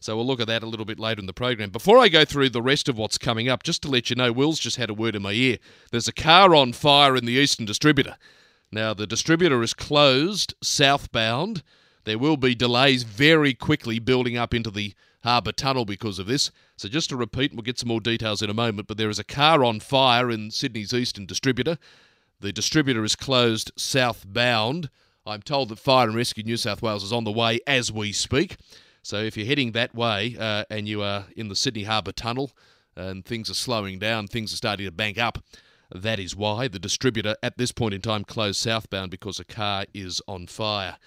So we'll look at that a little bit later in the program. Before I go through the rest of what's coming up, just to let you know, Will's just had a word in my ear. There's a car on fire in the Eastern Distributor. Now, the distributor is closed southbound. There will be delays very quickly building up into the Harbour Tunnel because of this. So, just to repeat, we'll get some more details in a moment, but there is a car on fire in Sydney's Eastern Distributor. The distributor is closed southbound. I'm told that Fire and Rescue New South Wales is on the way as we speak. So, if you're heading that way uh, and you are in the Sydney Harbour Tunnel and things are slowing down, things are starting to bank up, that is why the distributor at this point in time closed southbound because a car is on fire.